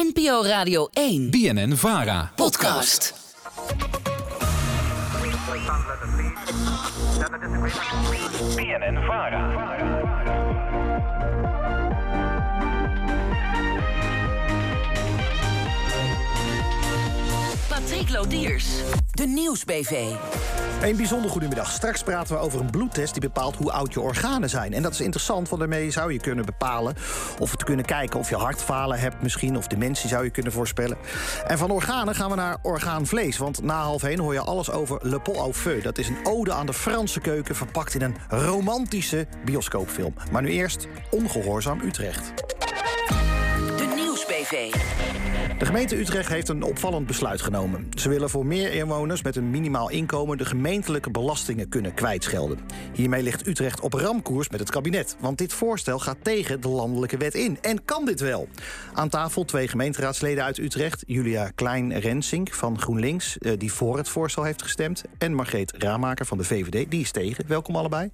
NPO Radio 1. BNN Vara. Podcast. BNN Vara. Patrick Lodiers. De Nieuwsbv. Een bijzonder goedemiddag. Straks praten we over een bloedtest die bepaalt hoe oud je organen zijn. En dat is interessant, want daarmee zou je kunnen bepalen... of te kunnen kijken of je hartfalen hebt misschien... of dementie zou je kunnen voorspellen. En van organen gaan we naar orgaanvlees. Want na half heen hoor je alles over Le Pot au Feu. Dat is een ode aan de Franse keuken... verpakt in een romantische bioscoopfilm. Maar nu eerst Ongehoorzaam Utrecht. De Nieuwsbv. De gemeente Utrecht heeft een opvallend besluit genomen. Ze willen voor meer inwoners met een minimaal inkomen... de gemeentelijke belastingen kunnen kwijtschelden. Hiermee ligt Utrecht op ramkoers met het kabinet. Want dit voorstel gaat tegen de landelijke wet in. En kan dit wel? Aan tafel twee gemeenteraadsleden uit Utrecht. Julia Klein-Rensink van GroenLinks, eh, die voor het voorstel heeft gestemd. En Margreet Ramaker van de VVD, die is tegen. Welkom allebei.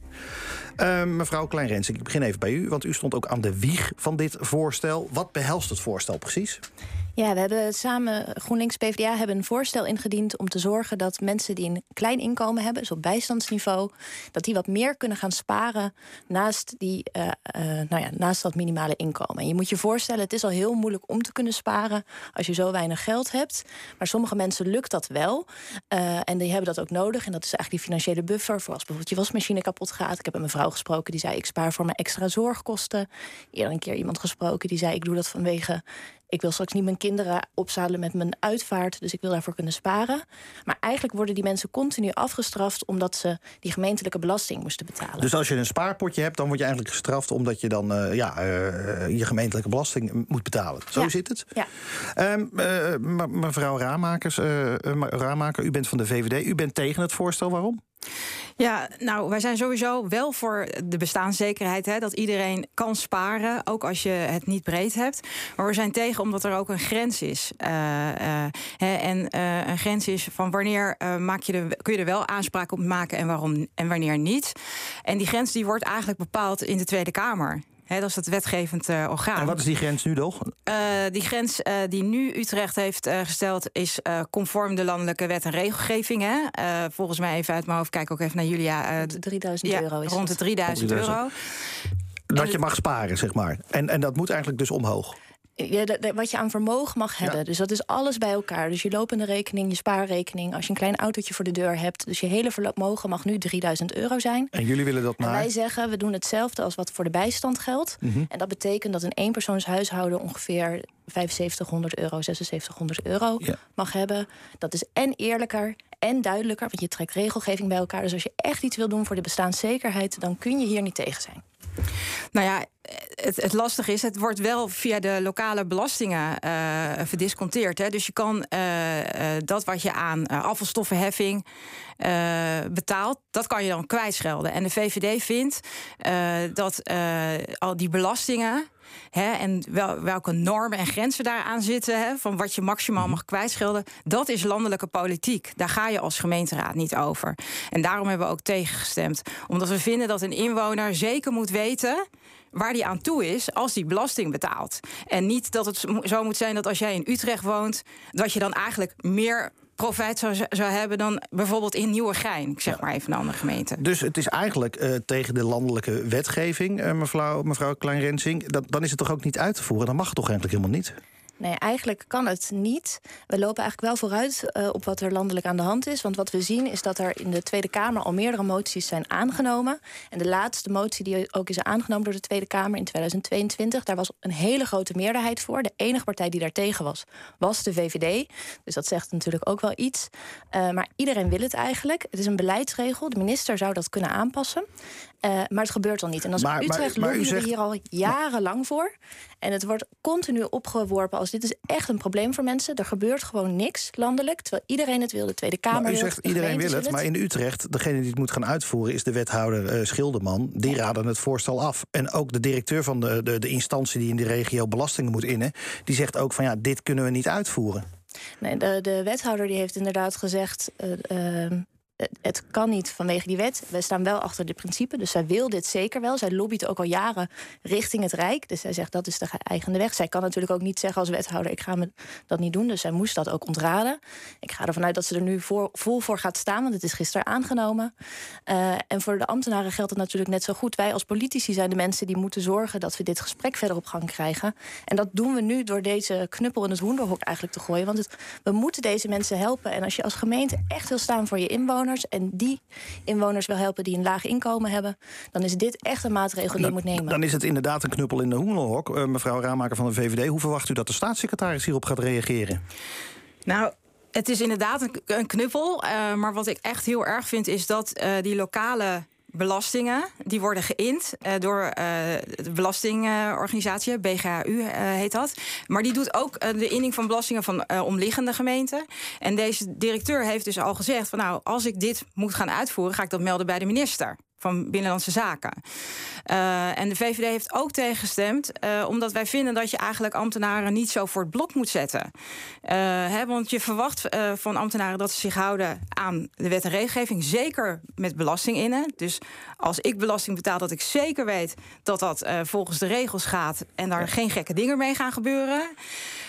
Eh, mevrouw Klein-Rensink, ik begin even bij u... want u stond ook aan de wieg van dit voorstel. Wat behelst het voorstel precies? Ja, we hebben samen, GroenLinks PvdA, hebben een voorstel ingediend om te zorgen dat mensen die een klein inkomen hebben, dus op bijstandsniveau, dat die wat meer kunnen gaan sparen naast, die, uh, uh, nou ja, naast dat minimale inkomen. En je moet je voorstellen, het is al heel moeilijk om te kunnen sparen als je zo weinig geld hebt. Maar sommige mensen lukt dat wel. Uh, en die hebben dat ook nodig. En dat is eigenlijk die financiële buffer voor als bijvoorbeeld je wasmachine kapot gaat. Ik heb met een vrouw gesproken die zei: Ik spaar voor mijn extra zorgkosten. Eerder een keer iemand gesproken die zei: Ik doe dat vanwege ik wil straks niet mijn kinderen opzadelen met mijn uitvaart, dus ik wil daarvoor kunnen sparen. Maar eigenlijk worden die mensen continu afgestraft omdat ze die gemeentelijke belasting moesten betalen. Dus als je een spaarpotje hebt, dan word je eigenlijk gestraft omdat je dan uh, ja, uh, je gemeentelijke belasting moet betalen. Zo ja. zit het. Ja. Um, uh, mevrouw Raamakers, Raamaker, u bent van de VVD. U bent tegen het voorstel. Waarom? Ja, nou, wij zijn sowieso wel voor de bestaanszekerheid. Hè, dat iedereen kan sparen, ook als je het niet breed hebt. Maar we zijn tegen omdat er ook een grens is. Uh, uh, hè, en uh, een grens is van wanneer maak je de, kun je er wel aanspraak op maken en waarom en wanneer niet. En die grens die wordt eigenlijk bepaald in de Tweede Kamer. He, dat is het wetgevend uh, orgaan. En wat is die grens nu nog? Uh, die grens uh, die nu Utrecht heeft gesteld is conform de landelijke wet en regelgeving. Hè? volgens mij even uit mijn hoofd, kijk ook even naar Julia. 3000 ja, euro is Rond de 3000 euro. Dat je mag sparen, zeg maar. En, en dat moet eigenlijk dus omhoog. Ja, wat je aan vermogen mag hebben. Ja. Dus dat is alles bij elkaar. Dus je lopende rekening, je spaarrekening. Als je een klein autootje voor de deur hebt. Dus je hele vermogen mag nu 3000 euro zijn. En jullie willen dat maar? En wij zeggen, we doen hetzelfde als wat voor de bijstand geldt. Mm -hmm. En dat betekent dat een eenpersoonshuishouden ongeveer 7500 euro, 7600 euro ja. mag hebben. Dat is en eerlijker en duidelijker. Want je trekt regelgeving bij elkaar. Dus als je echt iets wil doen voor de bestaanszekerheid... dan kun je hier niet tegen zijn. Nou ja, het, het lastige is, het wordt wel via de lokale belastingen uh, verdisconteerd. Hè? Dus je kan uh, uh, dat wat je aan afvalstoffenheffing betaalt, dat kan je dan kwijtschelden. En de VVD vindt dat al die belastingen. Hè, en wel, welke normen en grenzen daaraan zitten, hè, van wat je maximaal mag kwijtschelden, dat is landelijke politiek. Daar ga je als gemeenteraad niet over. En daarom hebben we ook tegengestemd. Omdat we vinden dat een inwoner zeker moet weten waar die aan toe is als die belasting betaalt. En niet dat het zo moet zijn dat als jij in Utrecht woont, dat je dan eigenlijk meer profijt zou, zou hebben dan bijvoorbeeld in Nieuwegein. Ik zeg ja. maar even een andere gemeente. Dus het is eigenlijk uh, tegen de landelijke wetgeving, uh, mevrouw, mevrouw Klein-Rensing. Dan is het toch ook niet uit te voeren? Dan mag het toch eigenlijk helemaal niet? Nee, eigenlijk kan het niet. We lopen eigenlijk wel vooruit uh, op wat er landelijk aan de hand is. Want wat we zien is dat er in de Tweede Kamer al meerdere moties zijn aangenomen. En de laatste motie die ook is aangenomen door de Tweede Kamer in 2022... daar was een hele grote meerderheid voor. De enige partij die daar tegen was, was de VVD. Dus dat zegt natuurlijk ook wel iets. Uh, maar iedereen wil het eigenlijk. Het is een beleidsregel. De minister zou dat kunnen aanpassen. Uh, maar het gebeurt al niet. En als maar, Utrecht maar, zegt... hier al jarenlang voor. En het wordt continu opgeworpen als dit is echt een probleem voor mensen. Er gebeurt gewoon niks landelijk, terwijl iedereen het wil. De Tweede Kamer maar u wil zegt iedereen wil het, het, maar in Utrecht, degene die het moet gaan uitvoeren is de wethouder uh, Schilderman. Die ja. raden het voorstel af. En ook de directeur van de, de, de instantie die in de regio belastingen moet innen, die zegt ook van ja, dit kunnen we niet uitvoeren. Nee, de, de wethouder die heeft inderdaad gezegd. Uh, uh, het- kan niet vanwege die wet. Wij staan wel achter de principe, dus zij wil dit zeker wel. Zij lobbyt ook al jaren richting het Rijk. Dus zij zegt dat is de geëigende weg. Zij kan natuurlijk ook niet zeggen als wethouder: ik ga dat niet doen. Dus zij moest dat ook ontraden. Ik ga ervan uit dat ze er nu vol voor gaat staan, want het is gisteren aangenomen. Eh, en voor de ambtenaren geldt het natuurlijk net zo goed. Wij als politici zijn de mensen die moeten zorgen dat we dit gesprek verder op gang krijgen. En dat doen we nu door deze knuppel in het hoenderhok eigenlijk te gooien. Want we moeten deze mensen helpen. En als je als gemeente echt wil staan voor je inwoners en die inwoners wil helpen die een laag inkomen hebben, dan is dit echt een maatregel die je moet nemen. Dan is het inderdaad een knuppel in de hoenderhok. Eh, mevrouw Raamaker van de VVD, hoe verwacht u dat de staatssecretaris hierop gaat reageren? Nou, het is inderdaad een, een knuppel. eh, maar wat ik echt heel erg vind, is dat eh, die lokale belastingen... die worden geïnd eh, door eh, de belastingorganisatie, BGHU eh, heet dat. Maar die doet ook de inning van belastingen van omliggende gemeenten. En deze directeur heeft dus al gezegd... van nou, als ik dit moet gaan uitvoeren, ga ik dat melden bij de minister van Binnenlandse Zaken. Eh, en de VVD heeft ook tegengestemd, eh, omdat wij vinden dat je eigenlijk ambtenaren niet zo voor het blok moet zetten. Eh, hè, want je verwacht van ambtenaren dat ze zich houden aan de wet en regelgeving, zeker met belasting in. Dus als ik belasting betaal, dat ik zeker weet dat dat volgens de regels gaat en daar geen gekke dingen mee gaan gebeuren.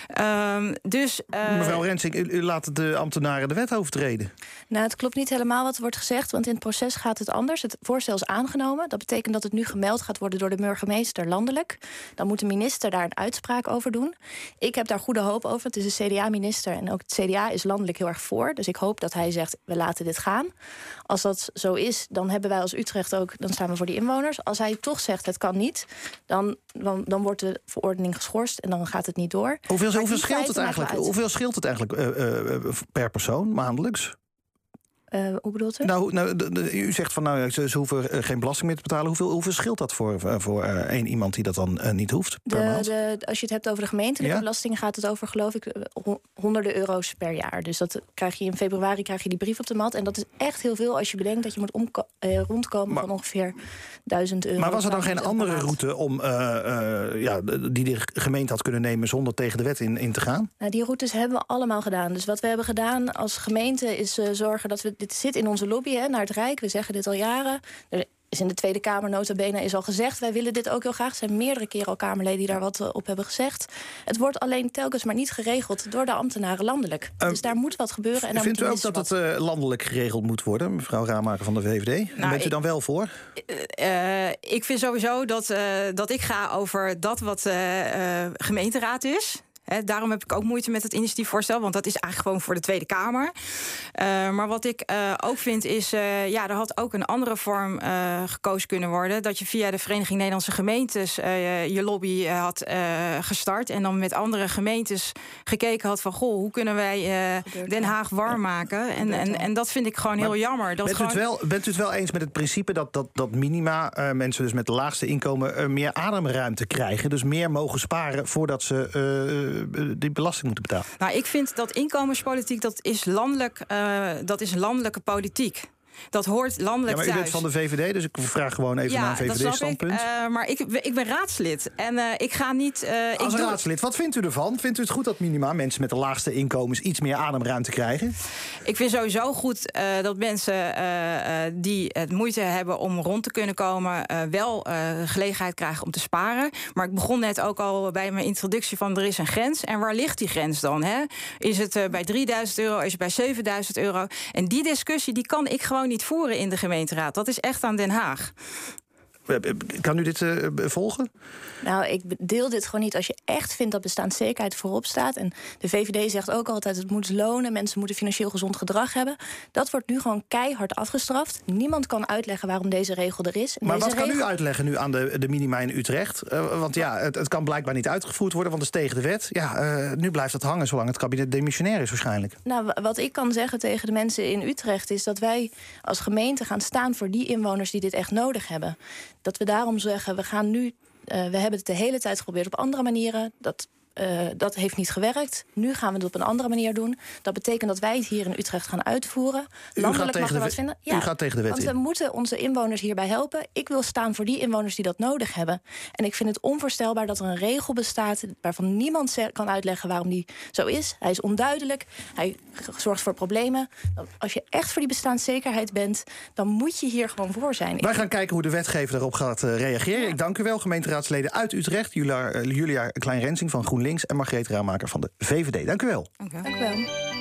Ehm, dus, eh, Mevrouw Rensing, u, u laat de ambtenaren de wet overtreden. Nou, het klopt niet helemaal wat er wordt gezegd, want in het proces gaat het anders. Het voorstel is aangenomen. Dat betekent dat het nu gemeld gaat worden door de burgemeester landelijk. Dan moet de minister daar een uitspraak over doen. Ik heb daar goede hoop over. Het is een CDA-minister en ook het CDA is landelijk heel erg voor. Dus ik hoop dat hij zegt, we laten dit gaan. Als dat zo is, dan hebben wij als Utrecht ook, dan staan we voor die inwoners. Als hij toch zegt, het kan niet, dan, dan, dan wordt de verordening geschorst en dan gaat het niet door. Hoeveel, hoeveel, scheelt, het eigenlijk, hoeveel scheelt het eigenlijk eh, eh, per persoon maandelijks? Eh, hoe bedoelt u? Nou, nou de- de- u zegt van nou, ja, ze, ze hoeven eh, geen belasting meer te betalen. Hoeveel, hoeveel scheelt dat voor, eh, voor eh, één iemand die dat dan niet hoeft per De, maand? de, als je het hebt over de gemeentelijke Ja? belastingen, gaat het over, geloof ik, ho- honderden euro's per jaar. Dus dat krijg je in februari krijg je die brief op de mat. En dat is echt heel veel als je bedenkt dat je moet eh, rondkomen Maar- van ongeveer 1000 euro. Maar was er dan geen andere route om, ja, die de gemeente had kunnen nemen zonder tegen de wet in, in te gaan? Nou, die routes hebben we allemaal gedaan. Dus wat we hebben gedaan als gemeente is zorgen dat we... Dit zit in onze lobby hè, naar het Rijk. We zeggen dit al jaren. Er is in de Tweede Kamer nota bene is al gezegd... wij willen dit ook heel graag. Er zijn meerdere keren al Kamerleden die daar wat eh, op hebben gezegd. Het wordt alleen telkens maar niet geregeld door de ambtenaren landelijk. dus daar moet wat gebeuren. En daar Ehm, Vindt u ook dat het eh, landelijk geregeld moet worden, mevrouw Raamaker van de VVD? En Nou, bent u ik- dan wel voor? Eh, ik vind sowieso dat, eh, dat ik ga over dat wat eh, eh, gemeenteraad is. Daarom heb ik ook moeite met het initiatiefvoorstel, want dat is eigenlijk gewoon voor de Tweede Kamer. Eh, maar wat ik eh, ook vind is, eh, ja, er had ook een andere vorm eh, gekozen kunnen worden. Dat je via de Vereniging Nederlandse Gemeentes eh, je lobby had eh, gestart. En dan met andere gemeentes gekeken had van, goh, hoe kunnen wij eh, Den. Haag warm maken? En, en, en dat vind ik gewoon heel jammer. Dat Bent u, het wel, bent u het wel eens met het principe dat, dat, dat minima eh, mensen dus met de laagste inkomen meer ademruimte krijgen? Dus meer mogen sparen voordat ze die belasting moeten betalen? Nou, ik vind dat inkomenspolitiek, dat is, landelijk, eh, dat is landelijke politiek. Dat hoort Ja, landelijk maar u bent van de VVD, dus ik vraag gewoon even naar een. VVD-standpunt. Eh, maar ik, ik ben raadslid. En eh, ik ga niet... eh, Als ik raadslid, wat vindt u ervan? Vindt u het goed dat minima mensen met de laagste inkomens iets meer ademruimte krijgen? Ik vind sowieso goed dat mensen die het moeite hebben om rond te kunnen komen, wel gelegenheid krijgen om te sparen. Maar ik begon net ook al bij mijn introductie van er is een grens. En waar ligt die grens dan? Hè? Is het bij 3000 euro? Is het bij 7000 euro? En die discussie die kan ik gewoon niet voeren in de gemeenteraad. Dat is echt aan Den Haag. Eh, eh, Kan u dit eh, volgen? Nou, ik deel dit gewoon niet. Als je echt vindt dat bestaanszekerheid voorop staat... en de VVD zegt ook altijd het moet lonen... mensen moeten financieel gezond gedrag hebben... dat wordt nu gewoon keihard afgestraft. Niemand kan uitleggen waarom deze regel er is. En Maar wat kan u uitleggen nu aan de, de minima in Utrecht? Want ja, het, het kan blijkbaar niet uitgevoerd worden, want het is tegen de wet. Ja, nu blijft het hangen zolang het kabinet demissionair is waarschijnlijk. Nou, wa- wat ik kan zeggen tegen de mensen in Utrecht is dat wij als gemeente gaan staan voor die inwoners die dit echt nodig hebben. Dat we daarom zeggen, we gaan nu, eh, we hebben het de hele tijd geprobeerd op andere manieren. Dat eh, dat heeft niet gewerkt. Nu gaan we het op een andere manier doen. Dat betekent dat wij het hier in Utrecht gaan uitvoeren. U Landelijk mag de er wat vinden. u gaat tegen de wet Want in. we moeten onze inwoners hierbij helpen. Ik wil staan voor die inwoners die dat nodig hebben. En ik vind het onvoorstelbaar dat er een regel bestaat... waarvan niemand kan uitleggen waarom die zo is. Hij is onduidelijk. Hij zorgt voor problemen. Als je echt voor die bestaanszekerheid bent... dan moet je hier gewoon voor zijn. Wij gaan kijken hoe de wetgever daarop gaat eh, reageren. Ik dank u wel, gemeenteraadsleden uit Utrecht. Julia, eh, Julia Klein-Rensing van GroenLinks... en Margreet Raamaker van de VVD. Dank u wel. Dank u wel. Dank u wel.